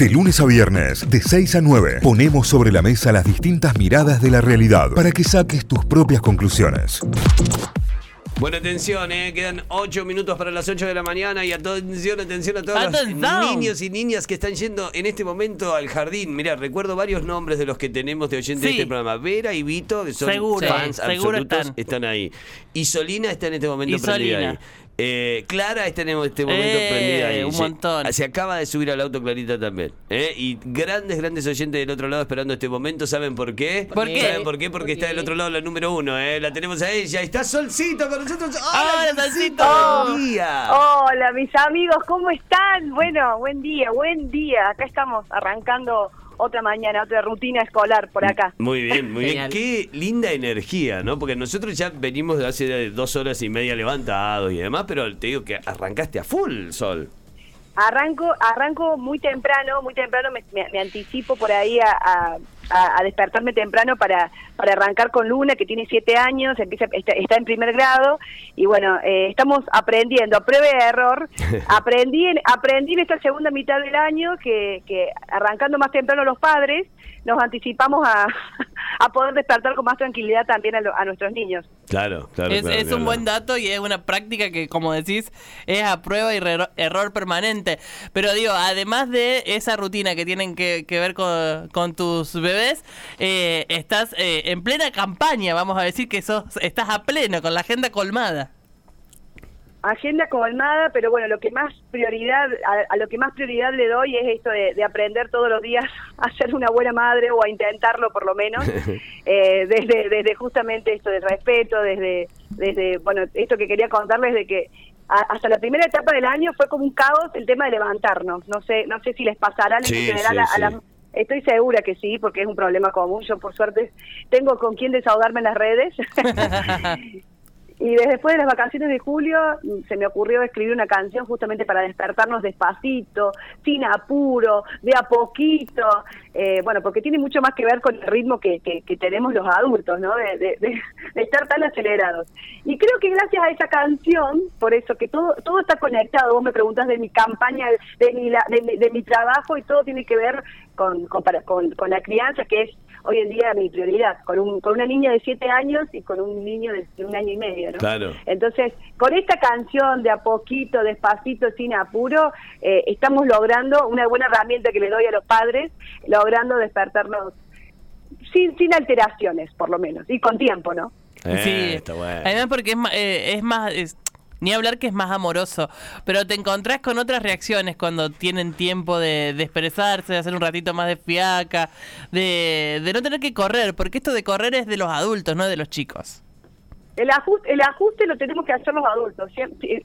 De lunes a viernes, de 6 a 9, ponemos sobre la mesa las distintas miradas de la realidad para que saques tus propias conclusiones. Bueno, atención, eh, quedan 8 minutos para las 8 de la mañana y atención, atención a todos Atención. los niños y niñas que están yendo en este momento al jardín. Mira, recuerdo varios nombres de los que tenemos de oyentes de Sí. este programa. Vera y Vito, que son Seguro, fans absolutos, están. ahí. Y Solina está en este momento prendida ahí. Eh, Clara está en este momento Eh, prendida ahí. un Se- montón. Se acaba de subir al auto Clarita también. ¿eh? Y grandes, grandes oyentes del otro lado esperando este momento. ¿Saben por qué? ¿Por qué? ¿Saben por qué? Porque está del otro lado la número uno. ¿eh? La tenemos a ella. Está Solcito con nosotros. ¡Hola, Solcito! ¡Buen día! Hola, mis amigos, ¿cómo están? Bueno, buen día, buen día. Acá estamos arrancando otra mañana, otra rutina escolar por acá. Muy bien, muy bien. Qué linda energía, ¿no? Porque nosotros ya venimos de hace dos horas y media levantados y demás, pero te digo que arrancaste a full, Sol. Arranco, arranco muy temprano, muy temprano me, me- me anticipo por ahí a, a- a- a despertarme temprano para, para arrancar con Luna, que tiene siete años, empieza, está, está en primer grado, y bueno, eh, estamos aprendiendo, a prueba de error, aprendí en, aprendí en esta segunda mitad del año que, que arrancando más temprano los padres, nos anticipamos a, a poder despertar con más tranquilidad también a, lo- a nuestros niños. Claro, claro. Es, claro, es claro. un buen dato y es una práctica que, como decís, es a prueba y re- error permanente. Pero digo, además de esa rutina que tienen que, que ver con, con tus bebés, eh, estás eh, en plena campaña, vamos a decir que sos, estás a pleno, con la agenda colmada. Agenda colmada, pero bueno, lo que más prioridad, a, a lo que más prioridad le doy es esto de, de aprender todos los días a ser una buena madre o a intentarlo por lo menos, eh, desde, desde justamente esto del respeto, desde, desde, bueno, esto que quería contarles de que a- hasta la primera etapa del año fue como un caos el tema de levantarnos, no sé, no sé si les pasará en Sí, general sí, a, a las Estoy segura que sí, porque es un problema común. Yo, por suerte, tengo con quién desahogarme en las redes. Y desde después de las vacaciones de julio mm, se me ocurrió escribir una canción justamente para despertarnos despacito, sin apuro, de a poquito, eh, bueno, porque tiene mucho más que ver con el ritmo que, que- tenemos los adultos, ¿no? De, de- de- de estar tan acelerados. Y creo que gracias a esa canción, por eso que todo todo está conectado, vos me preguntás de mi campaña, de mi, la- de, mi- trabajo y todo tiene que ver con, con- con la crianza, que es hoy en día mi prioridad, con, un, con una niña de siete años y con un niño de, de un año y medio, ¿no? Claro. Entonces, con esta canción de a poquito, despacito, sin apuro, eh, estamos logrando una buena herramienta que le doy a los padres, logrando despertarnos sin, sin alteraciones, por lo menos, y con tiempo, ¿no? Eh, sí, está bueno. además porque es, eh, es más... es- ni hablar que es más amoroso, pero te encontrás con otras reacciones cuando tienen tiempo de, expresarse, de hacer un ratito más de fiaca, de, no tener que correr, porque esto de correr es de los adultos, no de los chicos. El ajuste, el ajuste lo tenemos que hacer los adultos.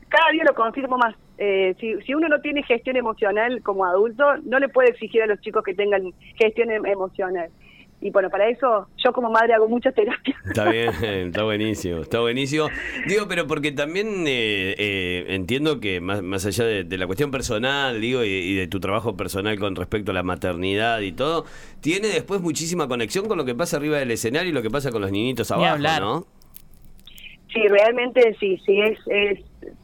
Cada día lo confirmo más. Eh, si, si uno no tiene gestión emocional como adulto, no le puede exigir a los chicos que tengan gestión em- emocional. Y bueno, para eso yo como madre hago mucha terapia. Está bien, está buenísimo, está buenísimo. Digo, pero porque también eh, eh, entiendo que más, más allá de, de la cuestión personal, digo, y, y de tu trabajo personal con respecto a la maternidad y todo, tiene después muchísima conexión con lo que pasa arriba del escenario y lo que pasa con los niñitos Ni abajo. ¿no? Sí, realmente sí, sí, es, es,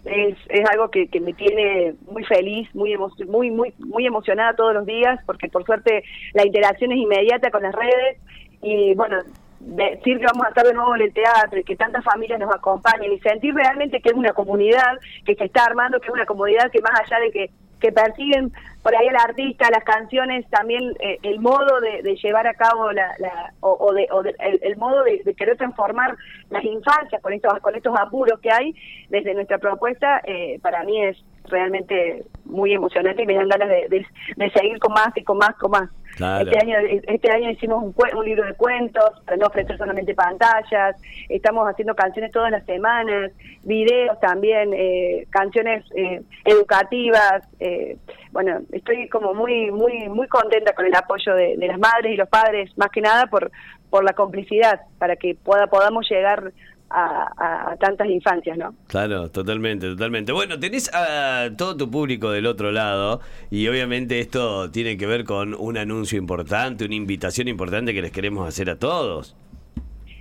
es, es algo que, que me tiene muy feliz, muy, emo- muy, muy, muy emocionada todos los días, porque por suerte la interacción es inmediata con las redes. Y bueno, decir que vamos a estar de nuevo en el teatro y que tantas familias nos acompañen y sentir realmente que es una comunidad que se está armando, que es una comunidad que más allá de que, que persiguen por ahí al artista, las canciones, también eh, el modo de, llevar a cabo la, la- o, o de, o de- el, el modo de, querer transformar las infancias con estos con estos apuros que hay desde nuestra propuesta eh, para mí es realmente muy emocionante y me dan ganas de seguir con más y con más con más Este año este año hicimos un, un libro de cuentos para no ofrecer solamente pantallas. Estamos haciendo canciones todas las semanas videos también eh, canciones eh, educativas eh, bueno estoy como muy muy muy contenta con el apoyo de, de las madres y los padres más que nada por por la complicidad para que pueda podamos llegar a, tantas infancias no Claro, totalmente, totalmente. Bueno, tenés a todo tu público del otro lado y obviamente esto tiene que ver con un anuncio importante, una invitación importante que les queremos hacer a todos.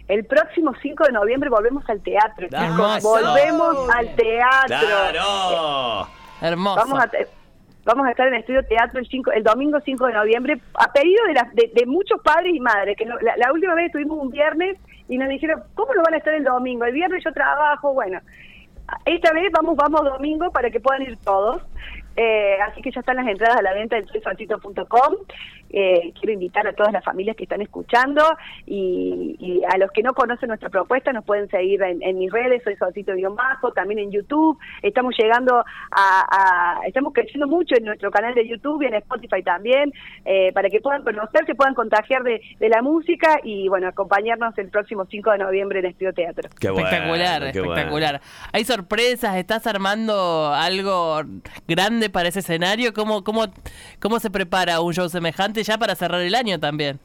el próximo 5 de noviembre volvemos al teatro chicos. Volvemos al teatro ¡Claro! Hermoso. Vamos a, vamos a estar en el Estudio Teatro el, 5, el domingo 5 de noviembre, a pedido de, la- de, de muchos padres y madres, que no- la, última vez estuvimos un viernes y nos dijeron, ¿cómo lo van a estar el domingo? El viernes yo trabajo, bueno. Esta vez vamos vamos domingo para que puedan ir todos. Eh, así que ya están las entradas a la venta en soysolcito.com. Eh, quiero invitar a todas las familias que están escuchando y, y a los que no conocen nuestra propuesta nos pueden seguir en, en mis redes, soy Solcito Guión Bajo, también en YouTube. Estamos llegando a, a- estamos creciendo mucho en nuestro canal de YouTube y en Spotify también, eh, para que puedan conocer, se puedan contagiar de, de la música y bueno, acompañarnos el próximo 5 de noviembre en Estudio Teatro. Qué bueno, espectacular, bueno. espectacular. ¿Hay sorpresas? ¿Estás armando algo grande para ese escenario? ¿Cómo, cómo, cómo se prepara un show semejante ya para cerrar el año también?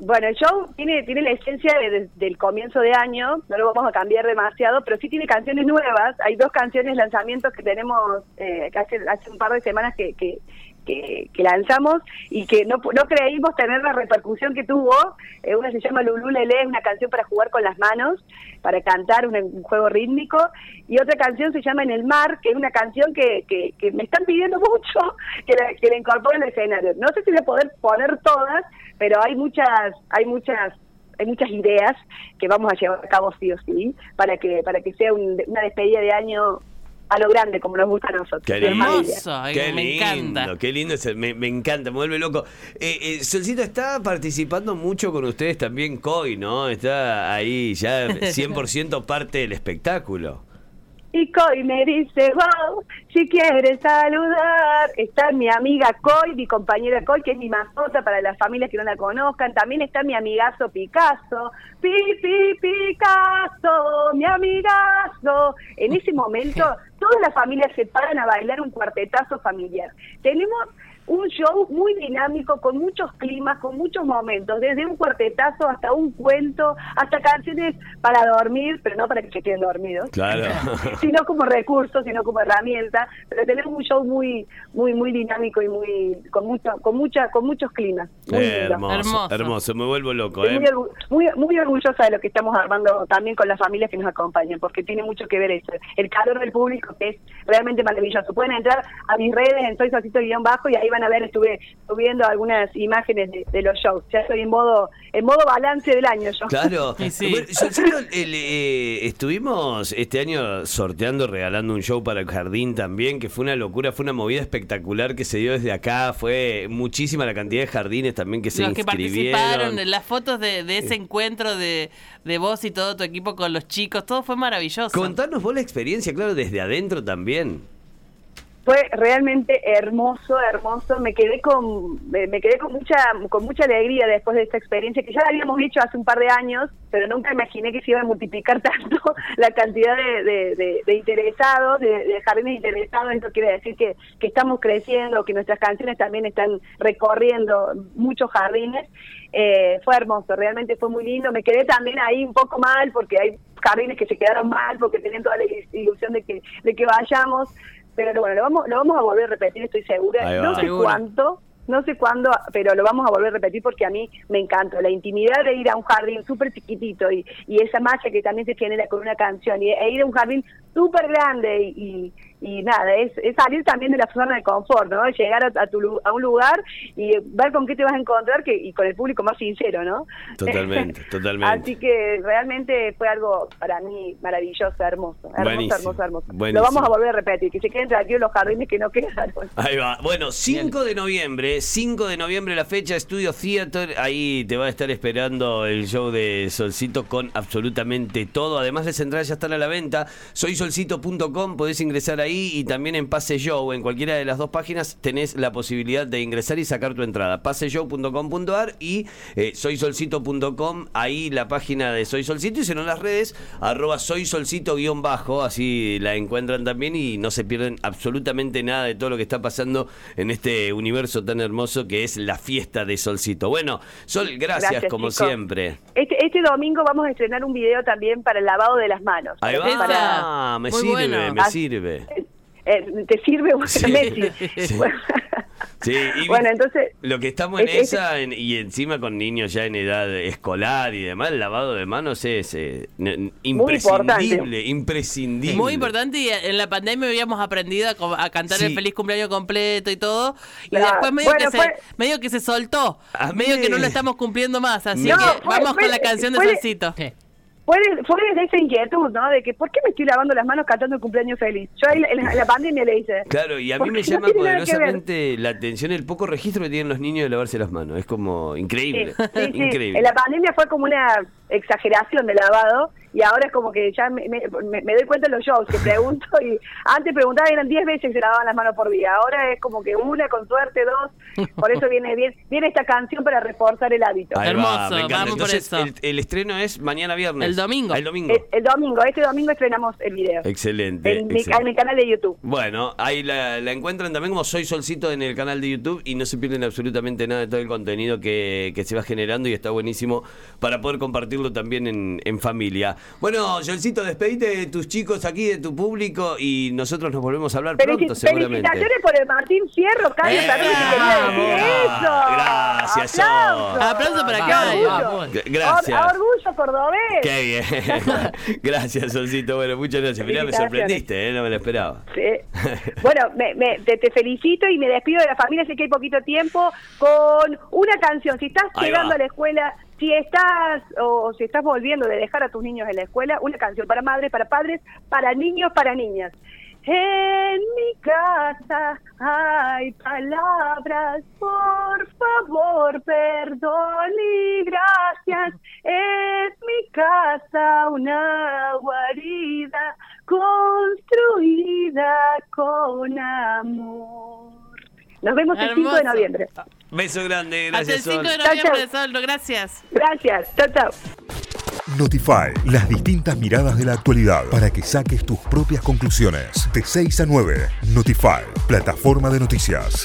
Bueno, el show tiene, tiene la esencia de- de- del comienzo de año, no lo vamos a cambiar demasiado, pero sí tiene canciones nuevas. Hay dos canciones, lanzamientos que tenemos eh, hace, hace un par de semanas que, que, que, que lanzamos y que no, no creímos tener la repercusión que tuvo. Eh, una se llama Lulú Lele, es una canción para jugar con las manos, para cantar, un, juego rítmico. Y otra canción se llama En el mar, que es una canción que me están pidiendo mucho que la, que la incorpore al escenario. No sé si voy a poder poner todas, pero hay muchas, hay muchas hay muchas ideas que vamos a llevar a cabo sí o sí para que para que sea un- una despedida de año a lo grande como nos gusta a nosotros. Qué. Hermoso, qué me lindo, encanta. qué lindo, ese- me, me encanta, me vuelve loco. Eh, eh, Solcito está participando mucho con ustedes también, Coy, ¿no? Está ahí ya 100% parte del espectáculo. Y Coy me dice, wow, si quieres saludar, está mi amiga Coy, mi compañera Coy, que es mi mascota para las familias que no la conozcan. También está mi amigazo Picasso, pi, pi, Picasso, mi amigazo. En ese momento, todas las familias se paran a bailar un cuartetazo familiar. Tenemos un show muy dinámico, con muchos climas, con muchos momentos, desde un cuartetazo hasta un cuento, hasta canciones para dormir, pero no para que se queden dormidos Claro. sino como recurso, sino como herramienta, pero tenemos un show muy muy muy dinámico y muy con mucho con mucha con muchos climas. Muy hermoso, hermoso, Hermoso. me vuelvo loco, ¿eh? muy, muy, muy orgullosa de lo que estamos armando también con las familias que nos acompañan, porque tiene mucho que ver eso. El calor del público que es realmente maravilloso. Pueden entrar a mis redes en Soy Solcito guion bajo y ahí van a ver, estuve subiendo algunas imágenes de, de los shows. Ya estoy en modo en modo balance del año yo. Claro. Sí. Bueno, el, eh, estuvimos este año sorteando, regalando un show para el jardín también, que fue una locura, fue una movida espectacular que se dio desde acá. Fue muchísima la cantidad de jardines también que se Los que participaron, las fotos de, de ese encuentro de, de vos y todo tu equipo con los chicos, todo fue maravilloso. Contanos vos la experiencia, claro, desde adentro también. Fue realmente hermoso, hermoso. Me quedé con me quedé con mucha con mucha alegría después de esta experiencia que ya la habíamos hecho hace un par de años, pero nunca imaginé que se iba a multiplicar tanto la cantidad de, interesados, de, de jardines interesados. Esto quiere decir que, que estamos creciendo, que nuestras canciones también están recorriendo muchos jardines. Eh, fue hermoso, realmente fue muy lindo. Me quedé también ahí un poco mal porque hay jardines que se quedaron mal porque tenían toda la ilusión de que de que vayamos pero bueno, lo vamos, lo vamos a volver a repetir, estoy segura. No sé cuánto, no sé cuándo, pero lo vamos a volver a repetir porque a mí me encanta. La intimidad de ir a un jardín súper chiquitito y, y esa magia que también se genera con una canción y, e ir a un jardín súper grande y, y, y nada, es, es salir también de la zona de confort, ¿no? Llegar a, a tu, a un lugar y ver con qué te vas a encontrar que, y con el público más sincero, ¿no? Totalmente, totalmente. Así que realmente fue algo para mí maravilloso, hermoso, hermoso, Buenísimo, hermoso, hermoso. buenísimo. Lo vamos a volver a repetir, que se queden tranquilos los jardines que no quedaron. Ahí va. Bueno, 5 de noviembre, 5 de noviembre la fecha, Estudio Theater, ahí te va a estar esperando el show de Solcito con absolutamente todo. Además las entradas ya están a la venta, soysolcito.com, podés ingresar ahí y también en Pase Show, en cualquiera de las dos páginas tenés la posibilidad de ingresar y sacar tu entrada. paseshow.com.ar y eh, soysolcito.com, ahí la página de Soy Solcito y si no en las redes, arroba soysolcito guion bajo, así la encuentran también y no se pierden absolutamente nada de todo lo que está pasando en este universo tan hermoso que es la fiesta de Solcito. Bueno, Sol, gracias, Gracias, como chicos. siempre. Este, este domingo vamos a estrenar un video también para el lavado de las manos. Ahí va, Esa. me Muy sirve, bueno. me Ah, sirve. Eh, ¿Te sirve? Bueno, Sí. Messi. Sí. Bueno, Sí, y Bueno, entonces... Lo que estamos en es- es- esa en- y encima con niños ya en edad escolar y demás, el lavado de manos es eh, imprescindible, imprescindible. Muy importante y en la pandemia habíamos aprendido a, cantar Sí. el feliz cumpleaños completo y todo. Y Claro. después medio, Bueno, que fue- se, medio que se soltó. Medio que no lo estamos cumpliendo más. Así No, que fue- vamos fue- con la canción de fue- Solcito. Fue, de- fue desde esa inquietud, ¿no? De que, ¿por qué me estoy lavando las manos cantando el cumpleaños feliz? Yo ahí en la, pandemia le hice. Claro, y a mí me llama poderosamente la atención el poco registro que tienen los niños de lavarse las manos. Es como increíble. Sí, sí, sí. increíble. En la pandemia fue como una exageración de lavado y ahora es como que ya me, me- doy cuenta en los shows que pregunto y antes preguntaba eran 10 veces que se lavaban las manos por día, ahora es como que una, con suerte dos, por eso viene bien viene esta canción para reforzar el hábito. Va, Hermoso, me por Entonces, eso. El, el estreno es mañana viernes. El domingo. El domingo. El, el domingo, este domingo estrenamos el video. Excelente. En mi, en mi canal de YouTube. Bueno, ahí la, la encuentran también como Soy Solcito en el canal de YouTube y no se pierden absolutamente nada de todo el contenido que, que se va generando y está buenísimo para poder compartirlo también en, en familia. Bueno, Solcito, despedite de tus chicos aquí, de tu público y nosotros nos volvemos a hablar Felici- pronto seguramente. felicitaciones por el Martín Fierro, Carlos ¡Eh! también te quería decir ¡Vamos! eso. Gracias, Sol. Aplausos. Aplauso para. G- Gracias. Or- orgullo cordobés. Qué bien. gracias, Solcito. Bueno, muchas gracias. Mirá, me sorprendiste, ¿eh? no me lo esperaba. Sí. Bueno, me- me- te, te felicito y me despido de la familia, sé que hay poquito tiempo, con una canción. Si estás Ahí llegando va. a la escuela, si estás o si estás volviendo de dejar a tus niños en la escuela, una canción para madres, para padres, para niños, para niñas. En mi casa hay palabras, por favor, perdón y gracias. Es mi casa una guarida construida con amor. Nos vemos el 5 de noviembre. Beso grande, Hasta el gracias, 5 Sol. de Chau, noviembre, chau. Sol. Gracias. Gracias. Chao, chao. Notify, las distintas miradas de la actualidad para que saques tus propias conclusiones. De 6 a 9, Notify, plataforma de noticias.